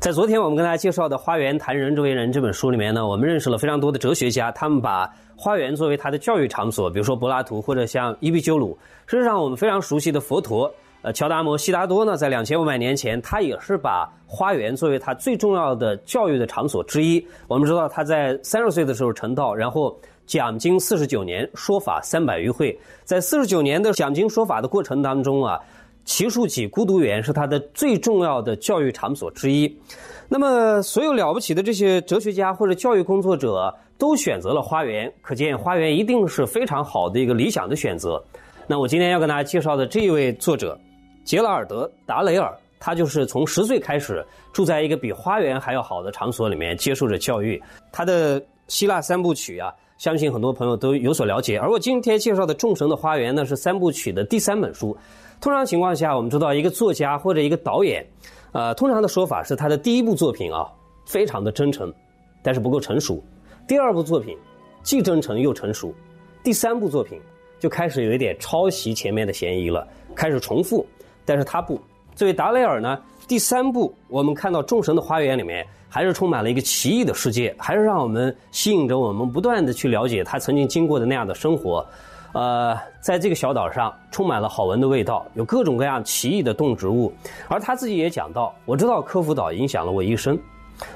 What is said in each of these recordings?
在昨天我们跟大家介绍的《花园谈人》这位人这本书里面呢，我们认识了非常多的哲学家，他们把花园作为他的教育场所，比如说柏拉图或者像伊壁鸠鲁。事实上，我们非常熟悉的佛陀，呃，乔达摩悉达多呢，在两千五百年前，他也是把花园作为他最重要的教育的场所之一。我们知道他在三十岁的时候成道，然后讲经四十九年，说法三百余会。在四十九年的讲经说法的过程当中啊。奇树给孤独园是他的最重要的教育场所之一。那么，所有了不起的这些哲学家或者教育工作者都选择了花园，可见花园一定是非常好的一个理想的选择。那我今天要跟大家介绍的这一位作者，杰拉尔德·达雷尔，他就是从十岁开始住在一个比花园还要好的场所里面接受着教育。他的希腊三部曲啊，相信很多朋友都有所了解。而我今天介绍的《众神的花园》呢，是三部曲的第三本书。通常情况下，我们知道一个作家或者一个导演，呃，通常的说法是他的第一部作品啊，非常的真诚，但是不够成熟；第二部作品既真诚又成熟；第三部作品就开始有一点抄袭前面的嫌疑了，开始重复。但是他不，作为达雷尔呢，第三部我们看到《众神的花园》里面，还是充满了一个奇异的世界，还是让我们吸引着我们不断的去了解他曾经经过的那样的生活。呃，在这个小岛上充满了好闻的味道，有各种各样奇异的动植物。而他自己也讲到，我知道科夫岛影响了我一生，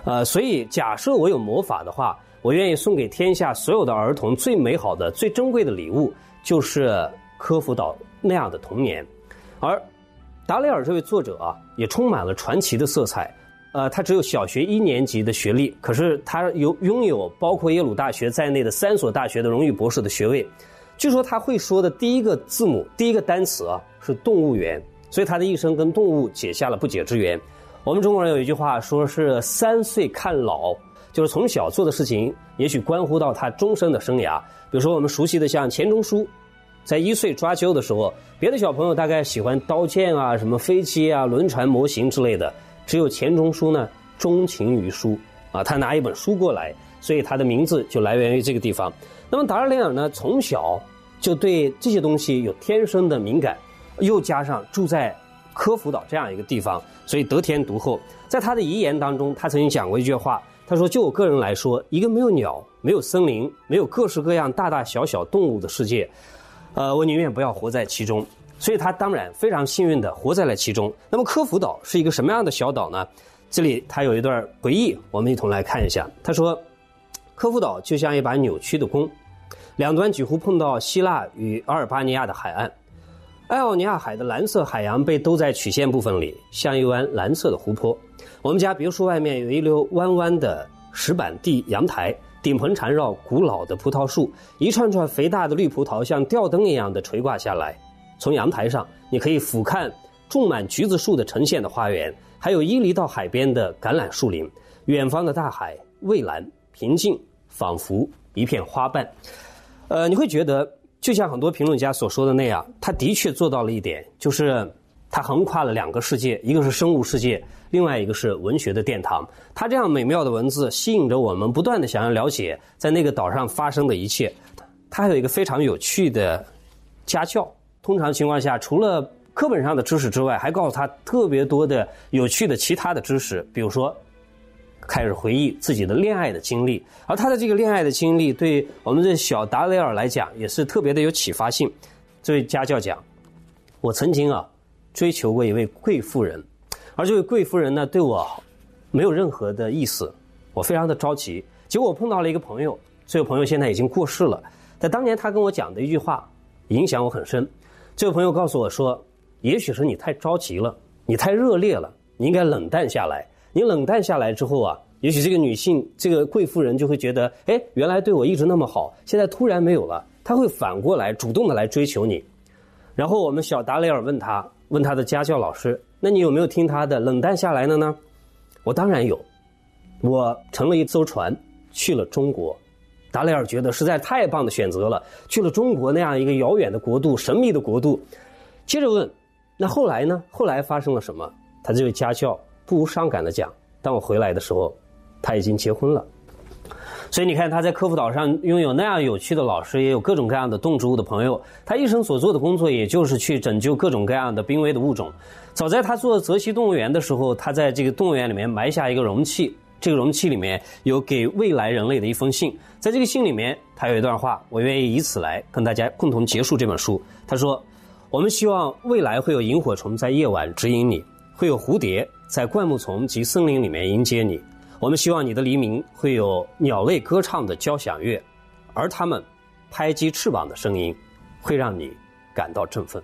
呃，所以假设我有魔法的话，我愿意送给天下所有的儿童最美好的、最珍贵的礼物，就是科夫岛那样的童年。而达雷尔这位作者啊，也充满了传奇的色彩。呃，他只有小学一年级的学历，可是他有拥有包括耶鲁大学在内的三所大学的荣誉博士的学位。据说他会说的第一个字母、第一个单词啊是动物园，所以他的一生跟动物结下了不解之缘。我们中国人有一句话说是“三岁看老”，就是从小做的事情，也许关乎到他终身的生涯。比如说我们熟悉的像钱钟书，在一岁抓阄的时候，别的小朋友大概喜欢刀剑啊、什么飞机啊、轮船模型之类的，只有钱钟书呢钟情于书啊，他拿一本书过来，所以他的名字就来源于这个地方。那么达尔雷尔呢，从小。就对这些东西有天生的敏感，又加上住在科孚岛这样一个地方，所以得天独厚。在他的遗言当中，他曾经讲过一句话，他说：“就我个人来说，一个没有鸟、没有森林、没有各式各样大大小小动物的世界，呃，我宁愿不要活在其中。”所以他当然非常幸运的活在了其中。那么科孚岛是一个什么样的小岛呢？这里他有一段回忆，我们一同来看一下。他说：“科孚岛就像一把扭曲的弓。”两端几乎碰到希腊与阿尔巴尼亚的海岸，爱奥尼亚海的蓝色海洋被兜在曲线部分里，像一湾蓝色的湖泊。我们家别墅外面有一溜弯弯的石板地阳台，顶棚缠绕古老的葡萄树，一串串肥大的绿葡萄像吊灯一样的垂挂下来。从阳台上，你可以俯瞰种满橘子树的呈现的花园，还有伊犁到海边的橄榄树林。远方的大海蔚蓝平静，仿佛一片花瓣。呃，你会觉得就像很多评论家所说的那样，他的确做到了一点，就是他横跨了两个世界，一个是生物世界，另外一个是文学的殿堂。他这样美妙的文字吸引着我们，不断的想要了解在那个岛上发生的一切。他还有一个非常有趣的家教，通常情况下，除了课本上的知识之外，还告诉他特别多的有趣的其他的知识，比如说。开始回忆自己的恋爱的经历，而他的这个恋爱的经历，对我们这小达雷尔来讲，也是特别的有启发性。这位家教讲，我曾经啊追求过一位贵妇人，而这位贵妇人呢对我没有任何的意思，我非常的着急。结果我碰到了一个朋友，这位朋友现在已经过世了，在当年他跟我讲的一句话影响我很深。这位朋友告诉我说，也许是你太着急了，你太热烈了，你应该冷淡下来。你冷淡下来之后啊，也许这个女性，这个贵妇人就会觉得，哎，原来对我一直那么好，现在突然没有了，她会反过来主动的来追求你。然后我们小达雷尔问他，问他的家教老师，那你有没有听他的冷淡下来了呢？我当然有，我乘了一艘船去了中国。达雷尔觉得实在太棒的选择了，去了中国那样一个遥远的国度、神秘的国度。接着问，那后来呢？后来发生了什么？他这位家教。不无伤感的讲，当我回来的时候，他已经结婚了。所以你看，他在科夫岛上拥有那样有趣的老师，也有各种各样的动植物的朋友。他一生所做的工作，也就是去拯救各种各样的濒危的物种。早在他做泽西动物园的时候，他在这个动物园里面埋下一个容器，这个容器里面有给未来人类的一封信。在这个信里面，他有一段话，我愿意以此来跟大家共同结束这本书。他说：“我们希望未来会有萤火虫在夜晚指引你，会有蝴蝶在灌木丛及森林里面迎接你。”我们希望你的黎明会有鸟类歌唱的交响乐，而它们拍击翅膀的声音，会让你感到振奋。